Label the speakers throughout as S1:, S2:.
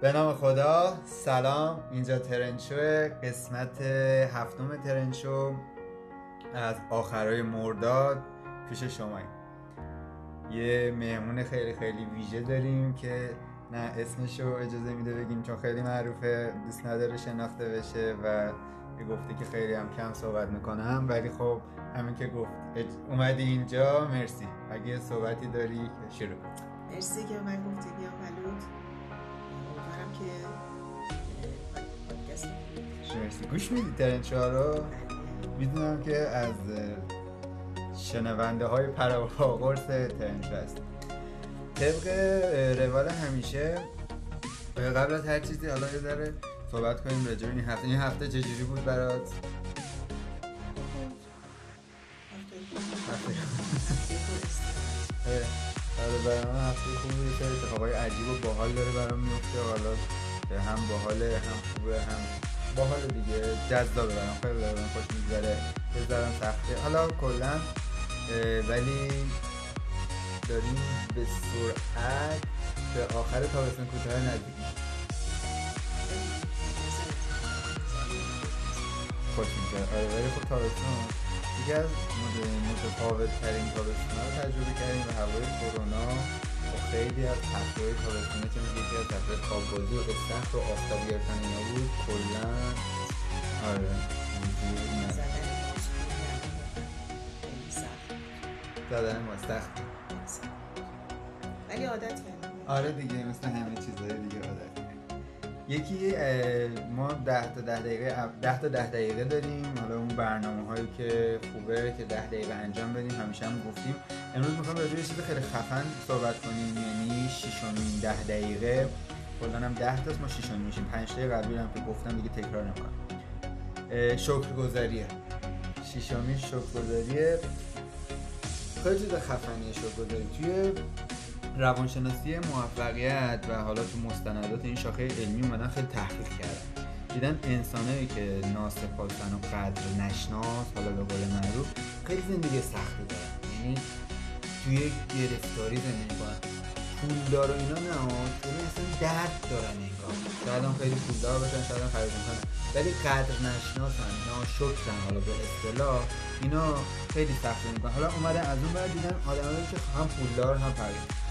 S1: به نام خدا سلام. اینجا ترنشو قسمت هفتم ترنشو. از آخرای مرداد پیش شما یه مهمون خیلی خیلی ویژه داریم که نه اسمشو اجازه میده بگیم چون خیلی معروفه دوست نداره شناخته بشه و گفته که خیلی هم کم صحبت می‌کنم. ولی خب همین که گفت. اومدی اینجا مرسی. اگه صحبتی داری شروع
S2: مرسی که من گفتی بیام
S1: مرسی. گوش میدی ترنچا رو؟
S2: بله.
S1: می‌دونم که از شنونده های پراقرص ترنچا هست طبق روال همیشه قبل از هر چیزی حالا یه ذره صحبت کنیم راجع این هفته. این هفته چجوری بود برات؟ آره برای من هفته خوبی سری اتفاقای عجیب و باحال داره برام میفته حالا هم باحاله هم خوبه هم باحال دیگه. جذابه برام خیلی برام خوش میگذره. ذرم سخته حالا کلا ولی داریم به سرعت به آخر تابستان کوتاه نزدیک. خوش میگذره. آره ولی خب تابستان یکی از متفاوت ترین تابستان رو تجربه کردیم و هوای کرونا. خیلی از تفریح تابستانه که میگه یکی از تفریح خوابگاهی و استخر و آفتاب گرفتن اینا بود کلا آره زدن ما سخت
S2: ولی عادت
S1: آره دیگه مثل همه چیزهای دیگه عادت. یکی ما ده تا ده دقیقه ده تا ده دقیقه داریم. حالا اون برنامه هایی که خوبه که ده دقیقه انجام بدیم همیشه هم گفتیم. امروز می‌خوام به چیز خیلی خفن صحبت کنیم یعنی 6 ده دقیقه. کلا هم 10 تاست ما 6 میشیم. 5 دقیقه قبلی هم که گفتم دیگه تکرار نمی‌کنم. شکرگزاریه. شیشمی شکرگزاریه. خیلی چیز خفنیه شکرگزاری. توی روانشناسی موفقیت و حالا تو مستندات این شاخه علمی اومدن خیلی تحقیق کردن. دیدن انسانایی که ناسپاسن و قدر نشناس حالا به قول معروف خیلی زندگی سختی دارن. یعنی توی گرفتاری زندگی کنن پولدار و اینا نه یعنی اصلا درد دارن انگار. شاید هم خیلی پولدار باشن شاید هم خرید کنن ولی قدر نشناسن ناشکرن حالا به اصطلاح اینا خیلی سختی می‌کنن. حالا اومدن از اون بعد دیدن آدمایی که هم پولدار هم فقیر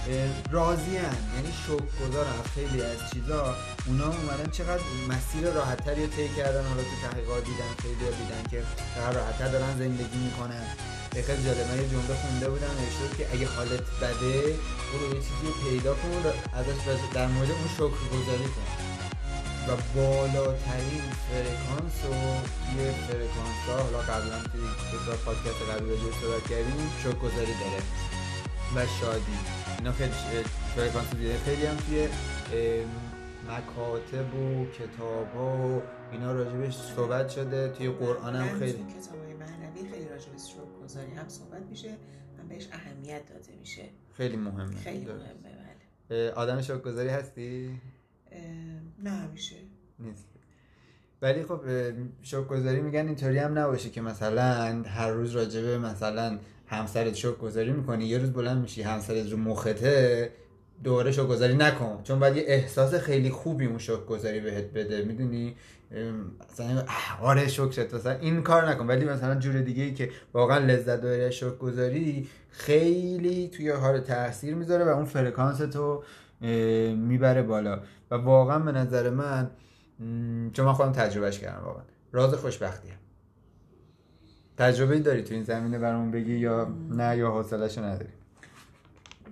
S1: راضی هن. یعنی شکر گذارن از خیلی از چیزا. اونا اومدن چقدر مسیر راحتتری رو طی کردن. حالا تو تحقیقات دیدن خیلی دیدن که چقدر راحتتر دارن زندگی می‌کنن. خیلی جالب. من یه جمله خونده بودم. نوشته که اگه حالت بده برو یه چیزی پیدا کن ازش در مورد اون شکر گذاری کن. و بالاترین فرکانس و یه فرکانس ها حالا قبلا توی پادکست قبلی راجع صحبت کردیم شکر گذاری داره و شادی. اینا خیلی فرکانس دیده خیلی هم توی مکاتب و کتاب ها و اینا راجبش صحبت شده. توی قرآن هم خیلی.
S2: کتاب های معنوی خیلی راجب شکر گذاری هم صحبت میشه هم بهش اهمیت داده میشه.
S1: خیلی مهمه.
S2: خیلی مهمه بله.
S1: آدم شکر گذاری هستی؟
S2: نه همیشه.
S1: نیست. ولی خب شکرگزاری میگن اینطوری هم نباشه که مثلا هر روز راجبه مثلا همسرت شکر گذاری می‌کنی؟ یه روز بلند میشی همسرت رو مخته دوباره شکر گذاری نکن. چون باید یه احساس خیلی خوبی اون شکر گذاری بهت بده می‌دونی؟ مثلا آره شکرت مثلا این کار نکن. ولی مثلا جور دیگه ای که واقعا لذت داره شکر گذاری خیلی توی حال تاثیر می‌ذاره و اون فرکانس تو می‌بره بالا. و واقعا به نظر من چون من خودم تجربهش کردم واقعا. راز خوشبختیه. تجربه داری تو این زمینه برامون بگی یا نه یا حوصله‌شو نداری؟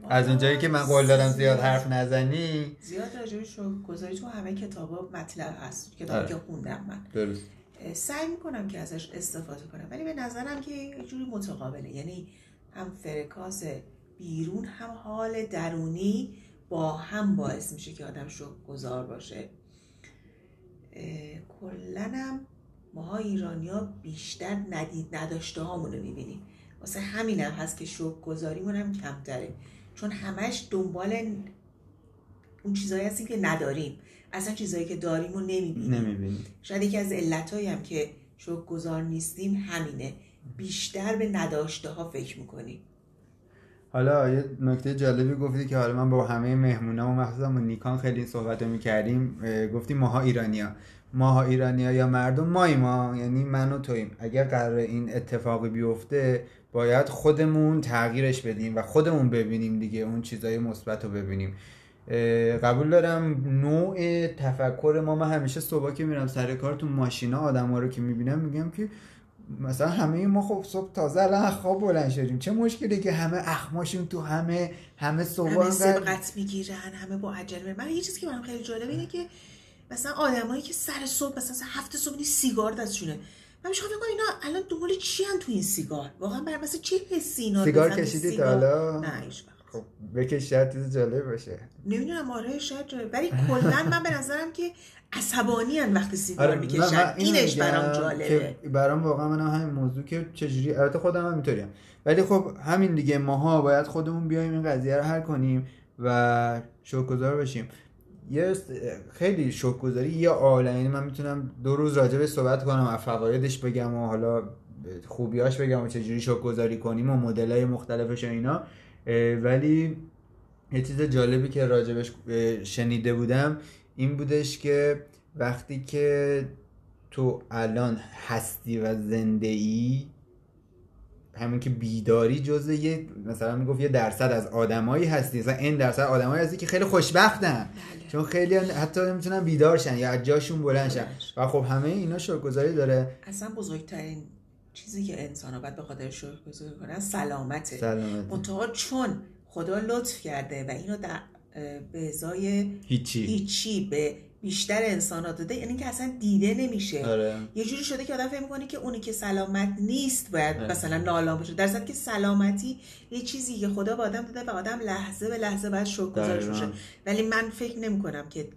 S1: از اونجایی که من قول دادم زیاد حرف نزنی.
S2: زیاد راجبش رو گذاری تو همه کتابا مطلب هست کتابی که خوندم من.
S1: درست.
S2: سعی می‌کنم که ازش استفاده کنم ولی به نظرم که یه جوری متقابله. یعنی هم فرکانس بیرون هم حال درونی با هم باعث میشه که آدم شکر گذار باشه. کلنم ماها ایرانیا بیشتر ندید نداشته هامون رو می‌بینیم. واسه همین هم هست که شوک گذاریمون هم کمتره. چون همش دنبال اون چیزایی هستیم که نداریم. اصلا چیزایی که داریم رو نمی‌بینیم.
S1: نمی‌بینیم.
S2: شاید یکی از علتهایی هم که شوک گذار نیستیم همینه. بیشتر به نداشته ها فکر می‌کنیم.
S1: حالا یه نکته جالبی گفتی که حالا من با همه مهمونا و مخصوصا با نیکان خیلی صحبت رو می‌کردیم گفتیم ماها ایرانیا ماها ایرانیا یا مردم مای ما یعنی من و تویم اگر قرار این اتفاقی بیفته باید خودمون تغییرش بدیم و خودمون ببینیم دیگه اون چیزای مثبت رو ببینیم. قبول دارم نوع تفکر ما من همیشه صبح که میرم سر کار تو ماشینا آدم ها رو که می‌بینم میگم که مثلا همه ما خب صبح تازه الان خواب بلند شدیم. چه مشکلی که همه اخماشون تو همه همه صبح
S2: همه سبقت می‌گیرن همه با عجله. من یه چیزی که برام خیلی جالبه اینه که مثلا آدمایی که سر صبح مثلا هفت صبح سیگار دستشونه من میشه فکر اینا الان دنبال چی هم تو این سیگار؟ واقعا بر مثلا چه حسی اینا
S1: سیگار کشیدی تا حالا؟
S2: نه هیچ
S1: خب بکش شاید چیز جالب باشه.
S2: نمی‌دونم آره شاید جالب. ولی کلا من به نظرم که عصبانی هن وقتی سیگار آره می‌کشن. اینش برام جالبه.
S1: برام واقعا من همین موضوع که چجوری البته خودم هم اینطوریم. ولی خب همین دیگه ماها باید خودمون بیایم این قضیه رو حل کنیم و شکرگزار بشیم. یه خیلی شکرگزاری یه عالمه یعنی من می‌تونم دو روز راجع به صحبت کنم از فوایدش بگم و حالا خوبیاش بگم و چجوری شکرگزاری کنیم و مدلای مختلفش و اینا. ولی یه چیز جالبی که راجبش شنیده بودم این بودش که وقتی که تو الان هستی و زنده ای همین که بیداری جزء یه مثلا می‌گفت یه درصد از آدمایی هستی. مثلا این درصد آدمایی هستی که خیلی خوشبختن. بله. چون خیلی حتی نمی‌تونن بیدار شن یا از جاشون بلند شن. و خب همه اینا شکرگزاری داره.
S2: اصلا بزرگترین چیزی که انسان ها باید به خاطر شکرگزاری کنن سلامته. سلامته. چون خدا لطف کرده و اینو در به ازای
S1: هیچی.
S2: هیچی به بیشتر انسان ها داده یعنی که اصلا دیده نمیشه. آره. یه جوری شده که آدم فکر می‌کنه که اونی که سلامت نیست باید آره. مثلا نالان باشه. در که سلامتی یه چیزی که خدا به آدم داده و آدم لحظه به لحظه باید شکرگزارش باشه. ولی من فکر نمی کنم که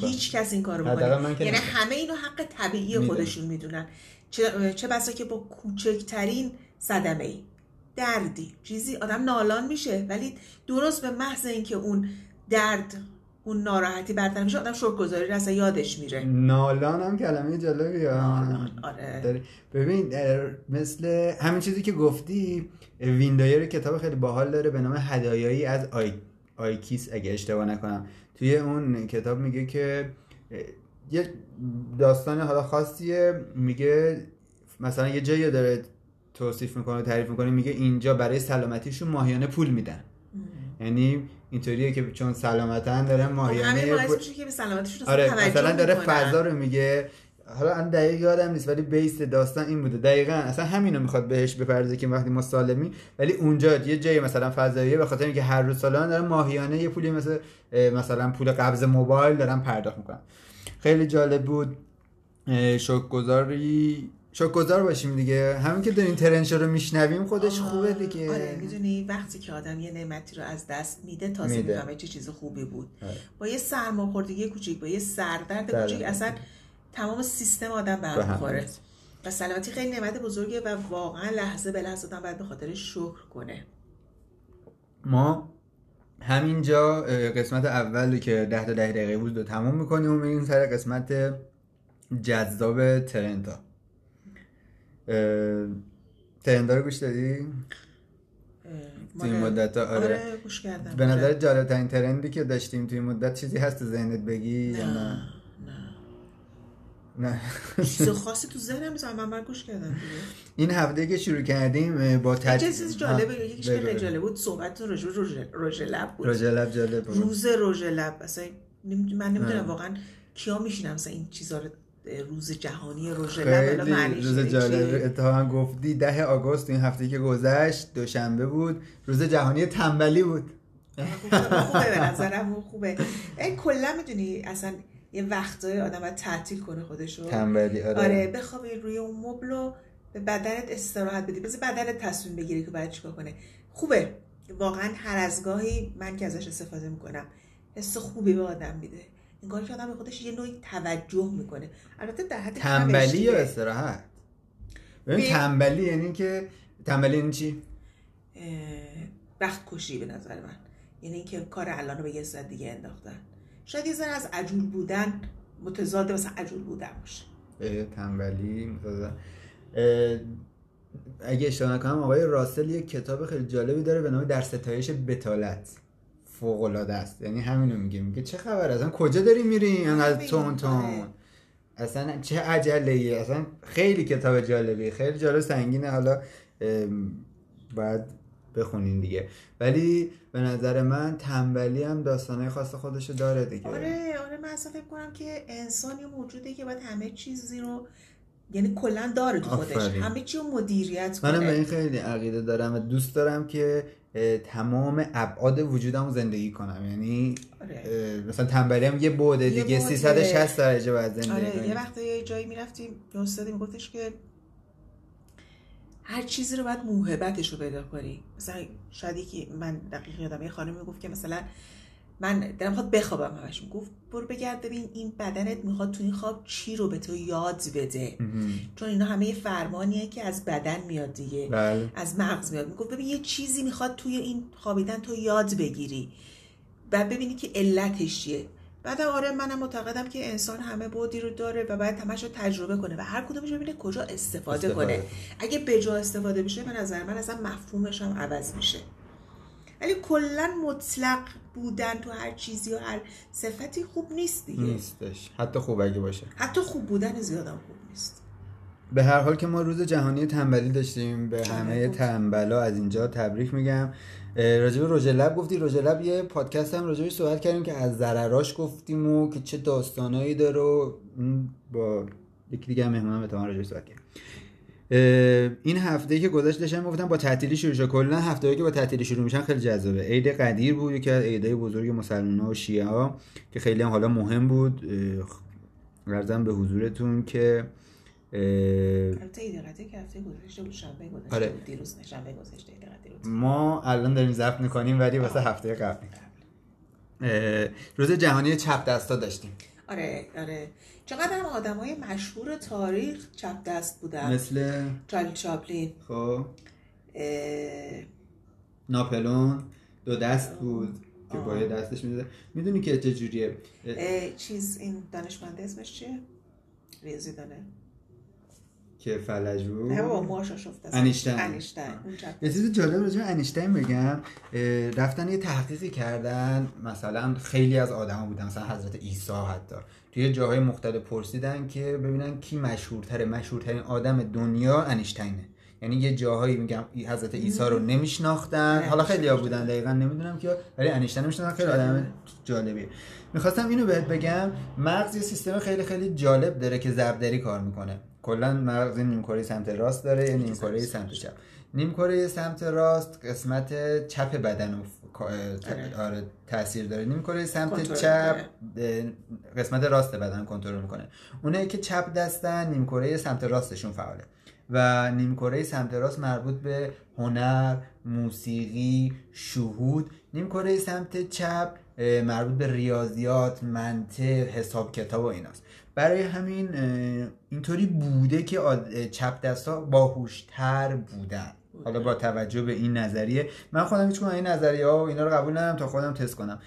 S2: هیچ کس این کارو بکنه یعنی همه اینو حق طبیعی خودشون می‌دونن. چه, چه بسا که با کوچکترین صدمه ای دردی. چیزی آدم نالان میشه. ولی درست به محض اینکه اون درد اون ناراحتی برطرف میشه آدم شکرگزاری اصلا یادش میره.
S1: نالان هم کلمه جالبی
S2: آره.
S1: ببین مثل همین چیزی که گفتی وین دایر کتاب خیلی باحال داره به نام هدایایی از آی... آیکیس اگه اشتباه نکنم. توی اون کتاب میگه که یه داستان حالا خاصیه. میگه مثلا یه جایی داره توصیف می‌کنه تعریف می‌کنه میگه اینجا برای سلامتیشون ماهیانه پول میدن. یعنی اینطوریه که چون سلامتن داره ماهیانه
S2: خب که به سلامتیشون
S1: آره مثلا داره فضا رو میگه. حالا ان دقیق یادم نیست ولی بیس داستان این بوده. دقیقا اصلا همینو می‌خواد بهش بپرده که وقتی ما سالمی ولی اونجا یه جایی مثلا فضاییه به خاطر اینکه هر روز سالانه داره ماهیانه یه پولی مثل مثلا پول قبض موبایل دارن پرداخت می‌کنن. خیلی جالب بود. شکرگزاری شکرگزار باشیم دیگه. همین که دارین ترنش رو میشنویم خودش خوبه دیگه.
S2: آره می‌دونی وقتی که آدم یه نعمتی رو از دست میده تازه می‌فهمه چه چیز خوبی بود. آره. با یه سرماخوردگی کوچیک با یه سردرد کوچیک اصلا تمام سیستم آدم به هم می‌خوره و سلامتی خیلی نعمت بزرگه و واقعا لحظه به لحظه آدم باید به خاطر شکر کنه.
S1: ما همینجا قسمت اولی که ده تا ده دقیقه بود رو تموم می‌کنیم و میریم سر قسمت جذاب ترنتا. ترندا رو گوش دادی؟ توی این مدت
S2: آره. آره گوش کردم.
S1: به نظر جالب ترین ترندی که داشتیم توی مدت چیزی هست تو ذهنت بگی
S2: نه. یا نه. نه. چیز خاصی تو ذهنم نیست من من گوش کردم دیگه.
S1: این هفته که شروع کردیم با
S2: تج... چیز جالبه یکیش خیلی جالب بود صحبت روز روز لب بود.
S1: روز لب جالب بود.
S2: روز روز لب اصلا من نمی‌دونم واقعا کیا میشینم مثلا این چیزا رو روز جهانی روز لب
S1: روز جالب. اتفاقا گفتی ده آگوست این هفته که گذشت دوشنبه بود. روز جهانی تنبلی بود.
S2: خوبه به نظرم خوبه. این کلا می‌دونی اصلا یه وقتای آدم باید تعطیل کنه خودشو.
S1: تنبلی آره.
S2: آره بخوابی روی اون مبل به بدنت استراحت بدی. بذار بدنت تصمیم بگیری که باید چیکار کنه. خوبه. واقعا هر از گاهی من که ازش استفاده می‌کنم حس خوبی به آدم میده. انگار که آدم به خودش یه نوعی توجه می‌کنه. البته در حد
S1: تنبلی یا استراحت؟ ببین تنبلی یعنی که تنبلی یعنی چی؟
S2: وقت کشی به نظر من. یعنی اینکه کار الان رو به یه صد دیگه انداختن. شاید یه ذره از عجول بودن متضاد مثلا عجول بودن باشه.
S1: تنبلی اگه اشتباه نکنم آقای راسل یه کتاب خیلی جالبی داره به نام در ستایش بتالت. فوق العاده است. یعنی همینو میگه. میگه چه خبر؟ اصلا کجا داری میری؟ انقدر تون تون. اصلا چه عجله ای اصلا خیلی کتاب جالبی خیلی جالب سنگینه حالا باید بخونین دیگه. ولی به نظر من تنبلی هم داستانه خاص خودشو داره دیگه.
S2: آره آره. من اصلا فکر کنم که انسان یه موجوده که باید همه چیزی رو یعنی کلا داره تو خودش. همه چی رو مدیریت
S1: منم به
S2: کنه.
S1: این خیلی عقیده دارم و دوست دارم که تمام ابعاد وجودم زندگی کنم یعنی
S2: آره
S1: مثلا تنبلی هم یه بعده
S2: یه
S1: دیگه
S2: بعده.
S1: 360 درجه باید زندگی
S2: آره. یه وقت یه جایی می‌رفتیم یه استادی میگفتش که هر چیزی رو باید موهبتش رو پیدا کنی مثلا شاید یکی من دقیق یادم یه خانم می‌گفت که مثلا من دلم می‌خواد بخوابم همش می‌گفت برو بگرد ببین این بدنت می‌خواد تو این خواب چی رو به تو یاد بده. چون اینا همه یه فرمانیه که از بدن میاد دیگه.
S1: بله.
S2: از مغز میاد. می‌گفت ببین یه چیزی می‌خواد توی این خوابیدن تو یاد بگیری. بعد ببینی که علتش چیه. بعدم آره منم معتقدم که انسان همه بودی رو داره و باید همش رو تجربه کنه و هر کدومش ببینه کجا استفاده,
S1: استفاده.
S2: کنه. اگه به جا استفاده بشه به نظر من اصلا مفهومش هم عوض میشه. ولی کلا مطلق بودن تو هر چیزی و هر صفتی خوب نیست دیگه.
S1: نیستش. حتی خوب اگه باشه.
S2: حتی خوب بودن زیادم خوب نیست.
S1: به هر حال که ما روز جهانی تنبلی داشتیم به همه. تنبلا از اینجا تبریک میگم. اه، راجع به رژ لب گفتی رژ لب یه پادکست هم راجعش صحبت کردیم که از ضرراش گفتیم و که چه داستانایی داره و با یکی دیگه هم مهمونم اتفاقا راجعش صحبت کردیم. این هفته که گذشت داشتم گفتم با تعطیلی شروع شد. کلا هفته‌ای که با تعطیلی شروع میشن خیلی جذابه. عید قدیر بود یکی از عیدای بزرگ مسلمان‌ها و شیعه ها که خیلی هم حالا مهم بود. اه، عرضم به حضورتون که
S2: البته قطعه که هفته گذشته بود شنبه گذشته
S1: آره.
S2: دیروز شنبه گذشته بود.
S1: ما الان داریم ضبط می‌کنیم ولی واسه هفته قبل روز جهانی چپ دستا داشتیم.
S2: آره آره. چقدر هم آدم های مشهور تاریخ چپ دست بودن.
S1: مثل؟
S2: چارلی چاپلین.
S1: خب.
S2: اه،
S1: ناپلون دو دست بود که. با دستش می‌داده. می‌دونی که چه جوریه؟
S2: اه، چیز این دانشمنده اسمش چیه؟ ریاضی دانه.
S1: که فلج بود.
S2: موهاش افته
S1: انیشتین. یه چیز جالب راجع به انیشتین بگم. رفتن یه تحقیقی کردن مثلا خیلی از آدما بودن مثلا حضرت عیسی حتی. توی جاهای مختلف پرسیدن که ببینن کی مشهورتره. مشهورترین آدم دنیا انیشتینه. یعنی یه جاهایی میگم حضرت عیسی رو نمیشناختن. حالا خیلی ها
S2: نمی‌شناختن.
S1: بودن دقیقا نمی‌دونم که ولی انیشتین میشناختن. خیلی آدم جالبیه می‌خواستم اینو بهت بگم مغز یه سیستم خیلی خیلی جالب داره که ضربدری کار می‌کنه. کلا مغز نیمکره سمت راست داره یا نیمکره سمت چپ. نیمکره سمت راست قسمت چپ بدن ت-
S2: آره.
S1: تاثیر داره. نیمکره سمت
S2: کنترل
S1: چپ قسمت راست بدن کنترل می‌کنه. اونایی که چپ دستن نیمکره سمت راستشون فعاله. و نیمکره سمت راست مربوط به هنر موسیقی شهود. نیمکره سمت چپ مربوط به ریاضیات منطق حساب کتاب و ایناست. برای همین اینطوری بوده که چپ دستا باهوشتر بودن. حالا با توجه به این نظریه من خودم هیچ این نظریه ها و اینا رو قبول ندارم تا خودم تست کنم.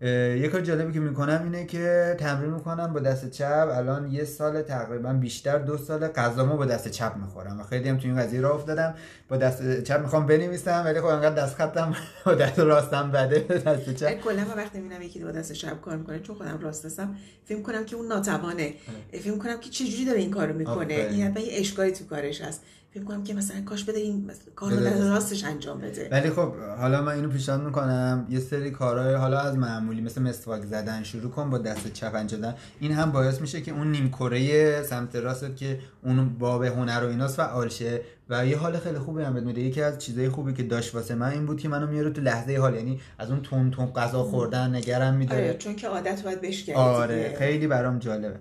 S1: یه کار جالبی که می‌کنم اینه که تمرین می‌کنم با دست چپ. الان یه سال تقریبا بیشتر دو سال غذامو با دست چپ می‌خورم و خیلی هم تو این قضیه راه افتادم. با دست چپ می‌خوام بنویسم ولی خب انقدر دست خطم با دست راستم بده دست چپ.
S2: کلا وقتی می‌بینم یکی با دست چپ کار می‌کنه چون خودم راست هستم فکر کنم که اون ناتوانه. فکر کنم که چجوری داره این کارو می‌کنه. این حتما یه اشکالی تو کارش هست. فکر که مثلا کاش بده این کار رو. راستش انجام بده.
S1: ولی خب حالا من اینو پیشنهاد می‌کنم یه سری کارهای حالا از معمولی مثل مسواک زدن شروع کن با دست چپ انجام دادن این هم باعث میشه که اون نیم کره سمت راست که اون باب هنر و ایناست فعال شه. و یه حال خیلی خوبی هم بهت میده. یکی از چیزای خوبی که داشت واسه من این بود که منو میاره تو لحظه حال. یعنی از اون تون تون غذا خوردن نگرم میداره.
S2: آره چون که عادت باید بشکنی
S1: آره. خیلی برام جالبه.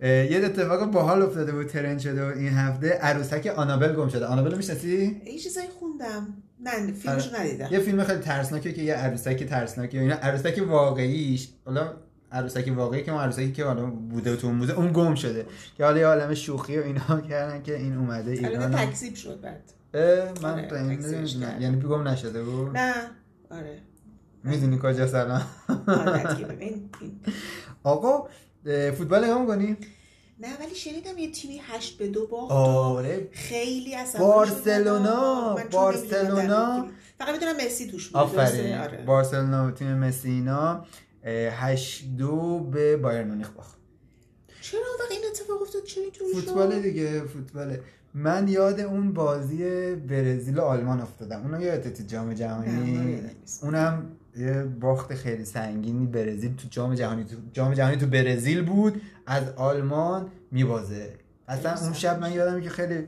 S1: یه اتفاق باحال افتاده بود ترند شده بود این هفته عروسک آنابل گم شده. آنابل رو می‌شناسی؟
S2: یه چیزایی خوندم. نه فیلمشو ندیدم.
S1: یه فیلم خیلی ترسناکه که یه عروسک ترسناکه اینا. عروسک واقعیش حالا عروسک واقعی که اون عروسکی که حالا بوده تو موزه اون گم شده. که حالا یه عالم شوخی و اینا کردن که این اومده ایران.
S2: تکذیب شد بعد.
S1: من
S2: آره،
S1: این. یعنی گم نشده بود؟
S2: نه. آره.
S1: می‌دونی کجا سلام؟
S2: این-
S1: آقا فوتبال نگاه می‌کنی؟
S2: نه ولی شنیدم یه تیمی هشت به دو باخت
S1: آره.
S2: خیلی اصلا
S1: بارسلونا بارسلونا.
S2: فقط می‌دونم مسی توش بود
S1: آفرین؟
S2: آره.
S1: بارسلونا و تیم مسی اینا هشت دو به بایر مونیخ باخت.
S2: چرا وقت این اتفاق افتاد؟ چرا اینطوری؟
S1: فوتبال دیگه فوتباله. من یاد اون بازی برزیل و آلمان افتادم. اونو یادت تو جام جهانی. اونم یه باخت خیلی سنگینی برزیل تو جام جهانی تو جام جهانی تو برزیل بود. از آلمان میبازه. اصلا اون شب من یادم که خیلی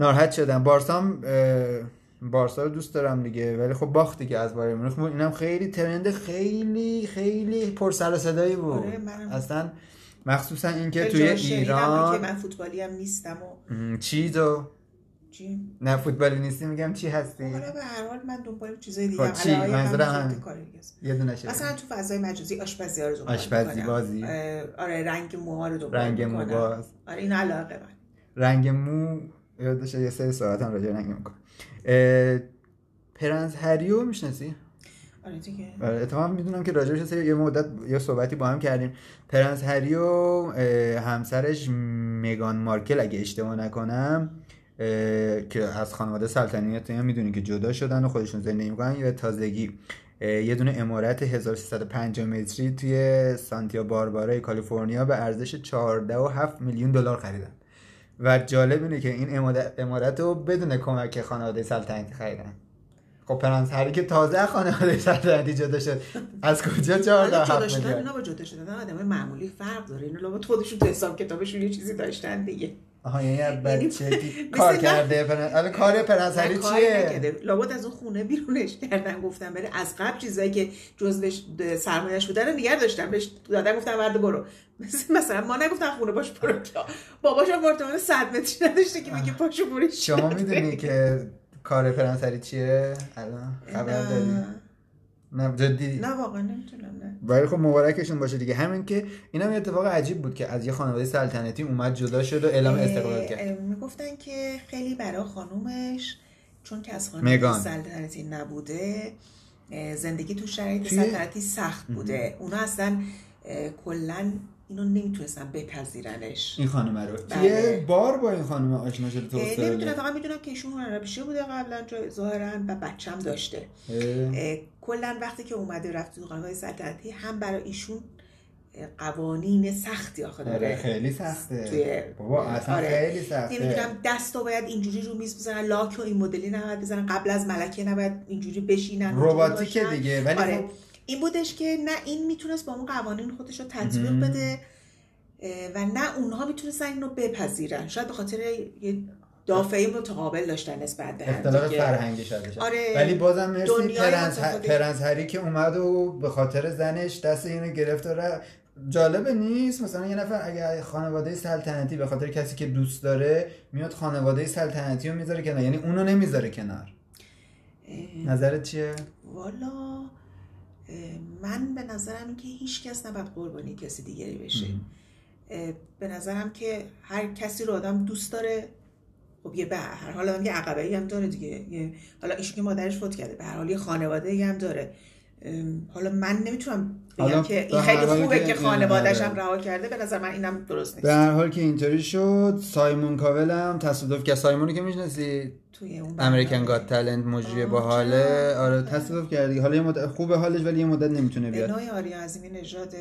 S1: ناراحت شدم. بارسام بارسا رو دوست دارم دیگه ولی خب باخت دیگه از بایر مونیخ. اینم خیلی ترند خیلی خیلی پر سر و صدایی بود.
S2: آره،.
S1: اصلا مخصوصا اینکه توی ایران
S2: که من فوتبالی هم نیستم و
S1: م، چی
S2: چی؟
S1: نه فوتبالی نیستی میگم چی هستی
S2: حالا به هر حال من دنبال چیزای دیگه
S1: خب
S2: هم
S1: چی؟
S2: علاوه هم
S1: منظورم. یه دونه شده
S2: مثلا تو فضای مجازی آشپزی ها رو دنبال
S1: آشپزی. بازی.
S2: آره رنگ موها رو دنبال
S1: رنگ مو. باز
S2: آره این علاقه من
S1: رنگ مو یادش یه سری ساعت هم راجع رنگ می‌کنم پرنس هریو می‌شناسی؟
S2: آره دیگه
S1: آره اتفاقا می‌دونم که راجعش یه سری- یه مدت یه صحبتی با هم کردیم پرنس هریو همسرش مگان مارکل اگه اشتباه نکنم که از خانواده سلطنتی هم می‌دونی که جدا شدن و خودشون زندگی می‌کنن یا تازگی یه دونه عمارت 1350 متری توی سانتا باربارای کالیفرنیا به ارزش 14.7 میلیون دلار خریدن. و جالب اینه که این عمارت- رو بدون کمک خانواده سلطنتی خریدن. خب پرنس هری که تازه از خانواده سلطنتی جدا شد از کجا
S2: حالا
S1: 14
S2: جدا
S1: 7
S2: شدن اینا با جدا شدن آدم معمولی فرق داره. اینا لابد خودشون تو حساب کتابشون یه چیزی داشتن دیگه.
S1: آها یعنی
S2: یعنی
S1: بچه
S2: مثل
S1: کار کرده حالا کار پرنس هری چیه.
S2: لابد از اون خونه بیرونش کردن گفتن بره از قبل چیزایی که جزوش سرمایه‌اش بودن رو نگه داشتن بهش دادن گفتن ورد برو. مثل مثلا ما نگفتن خونه باش برو باباش آپارتمان 100 متری نداشته که میگه پاشو برو
S1: شما می‌دونی که کار پرنس هری چیه؟ الان خبر داری؟
S2: نه.
S1: جدی.
S2: نه واقعا نمی‌تونم نه.
S1: ولی خب مبارکشون باشه دیگه. همین که اینم یه اتفاق عجیب بود که از یه خانواده سلطنتی اومد جدا شد و اعلام استقلال کرد.
S2: می‌گفتن که خیلی برای خانومش چون که از خانواده. سلطنتی نبوده زندگی تو شرایط سلطنتی سخت بوده. اونا اصلا کلا اینو نمی‌تونستن بپذیرنش.
S1: این خانم رو.
S2: بله.
S1: توی بار با این خانم آشنا شده تو
S2: نمی‌دونم فقط می‌دونم که ایشون هنرپیشه بوده قبلا ظاهرا و بچم داشته. کلا وقتی که اومده رفت تو خانواده سلطنتی هم برای ایشون قوانین سختی آخه
S1: آره
S2: داره
S1: خیلی سخته.
S2: توی-
S1: بابا اصلا
S2: آره.
S1: خیلی سخته.
S2: نمی‌دونم دست رو باید اینجوری رو میز بزنن لاک و این مدلی نباید بزنن قبل از ملکه نباید اینجوری بشینن باشن.
S1: دیگه ولی
S2: آره.
S1: خب
S2: این بودش که نه این می‌تونست با اون قوانین خودش رو تطبیق. بده و نه اونها می‌تونستن اینو بپذیرن شاید به خاطر یه دافعه متقابل داشتن نسبت به
S1: اختلاف. فرهنگی بشه.
S2: آره.
S1: ولی بازم مرسی پرنس. پرنس هری که اومد و به خاطر زنش دست اینو گرفت و رفت. جالبه نیست مثلا یه نفر اگه خانواده سلطنتی به خاطر کسی که دوست داره میاد خانواده سلطنتی رو می‌ذاره کنار یعنی اونو نمی‌ذاره کنار نظرت چیه
S2: والا من به نظرم که هیچ کس نباید قربانی کسی دیگری بشه. به نظرم که هر کسی رو آدم دوست داره خب یه به هر حال آدم یه عقبه هم داره دیگه. حالا ایشون که مادرش فوت کرده به هر حال یه خانواده هم داره. حالا من نمی‌تونم بگم که این خیلی خوبه
S1: که-
S2: که خانواده‌ش هم
S1: آره.
S2: رها کرده به نظر من اینم درست نیست
S1: به هر حال که اینطوری شد سایمون کاول هم تصادف کرد سایمونی که می‌شناسی
S2: توی اون
S1: امریکن. گات تالنت مجری
S2: آه،
S1: باحاله
S2: چرا؟
S1: آره تصادف کردی حالا یه مدت خوبه حالش ولی یه مدت نمی‌تونه بیاد
S2: نوعی آریا عظیمی نژاد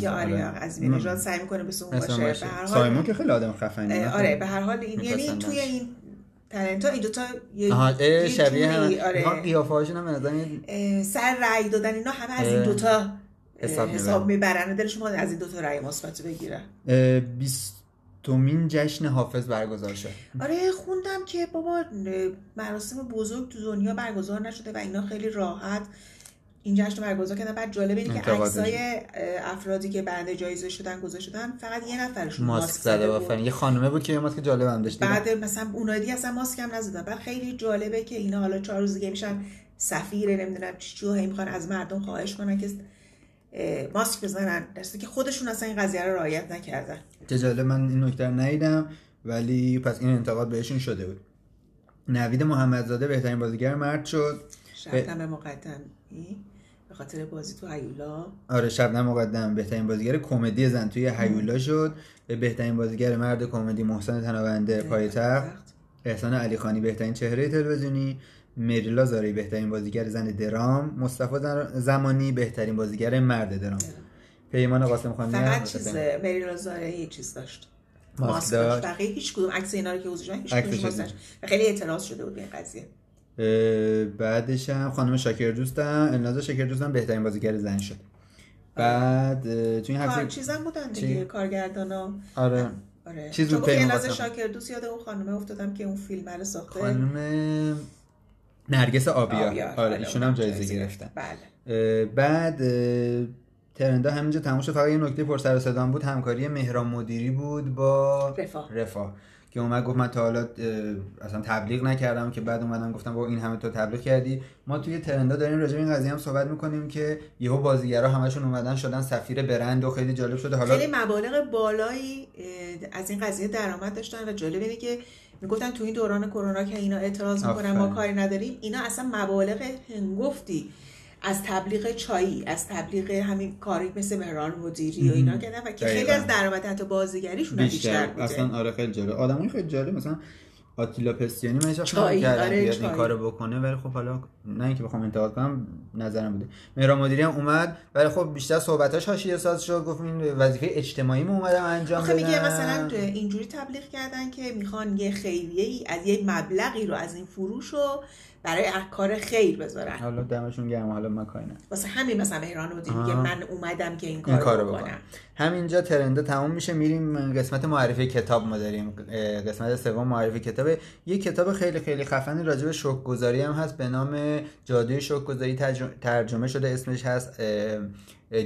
S2: یا
S1: آره.
S2: آریا عظیمی نژاد سعی می‌کنه به
S1: مثلا
S2: باشه
S1: باشه.
S2: به هر حال
S1: سایمون که خیلی آدم خفنی
S2: اه، آره به هر حال این یعنی. توی این تلنت ها این دوتا یه
S1: شبیه
S2: جوری،
S1: هم
S2: آره.
S1: آره. قیافه هاشون هم
S2: سر رأی دادن اینا همه از این دوتا
S1: حساب
S2: حساب می‌برن. دلشون از این دوتا رأی مثبت بگیرن.
S1: بیستمین جشن حافظ برگزار شد.
S2: آره خوندم که بابا مراسم بزرگ تو دنیا برگزار نشده و اینا خیلی راحت. این جشن برگزار کردن. بعد جالب اینه که. عکسای افرادی که برنده جایزه شدن گذاشته شدن فقط یه نفرشون
S1: ماسک زده
S2: بود.
S1: آفرین یه خانومه بود که یه ماسک جالب هم داشت.
S2: بعد مثلا اونایی دیگه اصلا ماسک هم نزدن. بعد خیلی جالبه که اینا حالا چهار روز دیگه میشن سفیر نمی‌دونم چی چی می‌خوان از مردم خواهش کنن که ماسک بزنن. در صورتی که خودشون اصلا این قضیه رو رعایت نکردن.
S1: چه جالب من این نکته رو ندیدم ولی پس این انتقاد بهشون شده بود. نوید محمدزاده بهترین بازیگر مرد شد.
S2: شبنم مقدمی به خاطر بازی تو هیولا.
S1: آره شبنم مقدم بهترین بازیگر کمدی زن توی هیولا شد. به بهترین بازیگر مرد کمدی محسن تنابنده پایتخت. احسان علی خانی بهترین چهره تلویزیونی. مریلا زاری بهترین بازیگر زن درام. مصطفی زمانی بهترین بازیگر مرد درام. پیمان قاسم خانی
S2: فقط چیز مریلا زاری چیز داشت. ماسک داشت. بقیه هیچ کدوم عکس اینا رو که حضورشون هیچ کدوم و خیلی اعتراض شده بود به این قضیه.
S1: بعدش هم خانم شاکر دوستم الناز شاکر دوستم بهترین بازیگر زن شد. بعد تو این هفته
S2: چیزم بودن دیگه کارگردانا.
S1: آره.
S2: آره. چیز بود پیمان شاکر دوست یاد اون خانم افتادم که اون فیلم رو ساخته.
S1: خانم نرگس آبیار. آره ایشون هم جایزه گرفتن.
S2: بله.
S1: بعد ترندا همینجا تموم شد. فقط یه نکته پر سر و بود. همکاری مهران مدیری بود با
S2: رفاه.
S1: رفاه. که اومد گفت من تا حالا اصلا تبلیغ نکردم که بعد اومدم گفتم با این همه تو تبلیغ کردی. ما توی ترندا داریم راجع به این قضیه هم صحبت می‌کنیم که یهو بازیگرا همشون اومدن شدن سفیر برند و خیلی جالب شده. حالا
S2: خیلی مبالغ بالایی از این قضیه درآمد داشتن و جالب اینه که می‌گفتن تو این دوران کرونا که اینا اعتراض می‌کنن ما کاری نداریم اینا اصلا مبالغ هنگفتی. از تبلیغ چایی از تبلیغ همین کاری مثل مهران مدیری و اینا کردن و که خیلی از درآمد حتی بازیگریشون بیشتر, بیشتر بوده.
S1: اصلا آره خیلی جالب. آدمای خیلی جالب. مثلا آتیلا پستیانی من هیچ آره این کارو بکنه ولی خب حالا نه اینکه بخوام انتقاد کنم نظرم بوده. مهران مدیری هم اومد ولی خب بیشتر صحبتاش حاشیه ساز شد گفت این وظیفه اجتماعی مو اومدم انجام بدم
S2: میگه مثلا اینجوری تبلیغ کردن که می‌خوان یه خیریه ای از یه مبلغی رو از این فروش رو برای کار خیر بذارن.
S1: حالا دمشون گرم حالا ما کاری
S2: واسه همین مثلا مهران رو میگه من اومدم که این کارو بکنم. بکنم.
S1: همینجا ترنده تموم میشه میریم قسمت معرفی کتاب ما داریم. قسمت سوم معرفی کتاب. یه کتاب خیلی خیلی خفنی راجع به شوک گذاری هم هست به نام جادوی شوک گذاری ترجمه شده اسمش هست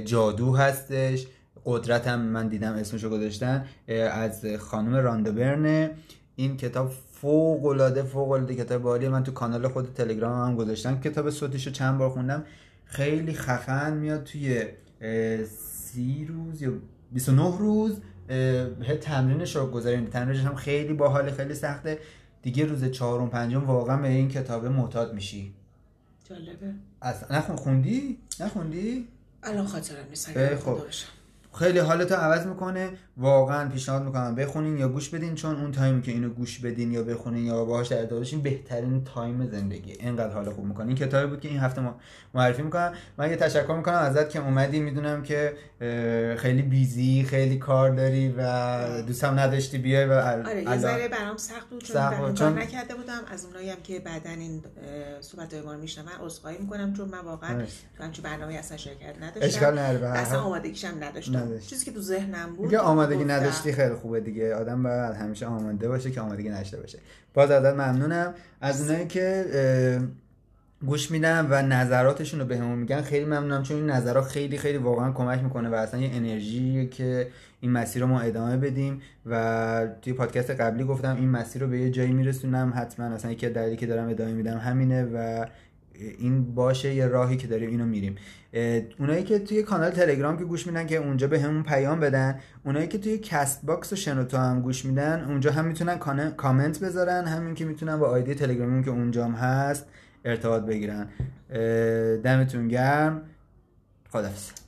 S1: جادو هستش. قدرت هم من دیدم اسمشو گذاشتن از خانم راندبرن این کتاب فوق العاده فوق العاده کتاب بالی من تو کانال خود تلگرام هم گذاشتم. کتاب صوتیشو چند بار خوندم. خیلی خفن میاد توی سی روز یا 29 روز تمرین شکرگزاری تمرینش هم خیلی باحال خیلی سخته. دیگه روز چهارم پنجم واقعا به این کتاب معتاد میشی.
S2: جالبه.
S1: اصلا نخون خوندی؟ نخوندی؟
S2: الان خاطرم نیست
S1: خب. خیلی حالتو عوض می‌کنه. واقعا پیشنهاد می‌کنم بخونین یا گوش بدین چون اون تایمی که اینو گوش بدین یا بخونین یا باهاش در ارتباط بهترین تایم زندگی. اینقدر حال خوب می‌کنه. این کتابی بود که این هفته ما معرفی می‌کنم. من یه تشکر می‌کنم ازت که اومدی. می‌دونم که خیلی بیزی خیلی کار داری و دوستم نداشتی. بیای و
S2: آره یه ذره برام سخت بود چون, چون... نکرده بودم. از اونایی هم که بعدا این صحبت ما رو میشنون عذرخواهی می‌کنم چون من واقعا تو همچین برنامه اصلا شرکت نداشتم. اصلا آمادگیشم نداشتم. چیزی که تو ذهنم بود
S1: آمادگی نداشتی خیلی خوبه دیگه. آدم باید همیشه آماده باشه که آمادگی نشته باشه. باز ازت ممنونم. از اونایی که گوش میدم و نظراتشون رو بهمون میگن خیلی ممنونم چون این نظرات خیلی خیلی واقعا کمک می‌کنه و اصلا یه انرژی که این مسیر رو ما ادامه بدیم. و توی پادکست قبلی گفتم این مسیر رو به یه جایی میرسونم. حتما اصلا یکی دلیلی که دارم ادامه میدم همینه و این باشه یه راهی که داریم اینو میریم. اونایی که توی کانال تلگرام که گوش میدن که اونجا بهمون پیام بدن اونایی که توی Castbox و شنوتو هم گوش میدن اونجا هم می‌تونن کامنت بذارن همین که می‌تونن با آیدی تلگرامون که اونجا هم هست ارتباط بگیرن. دمتون گرم. خدافظ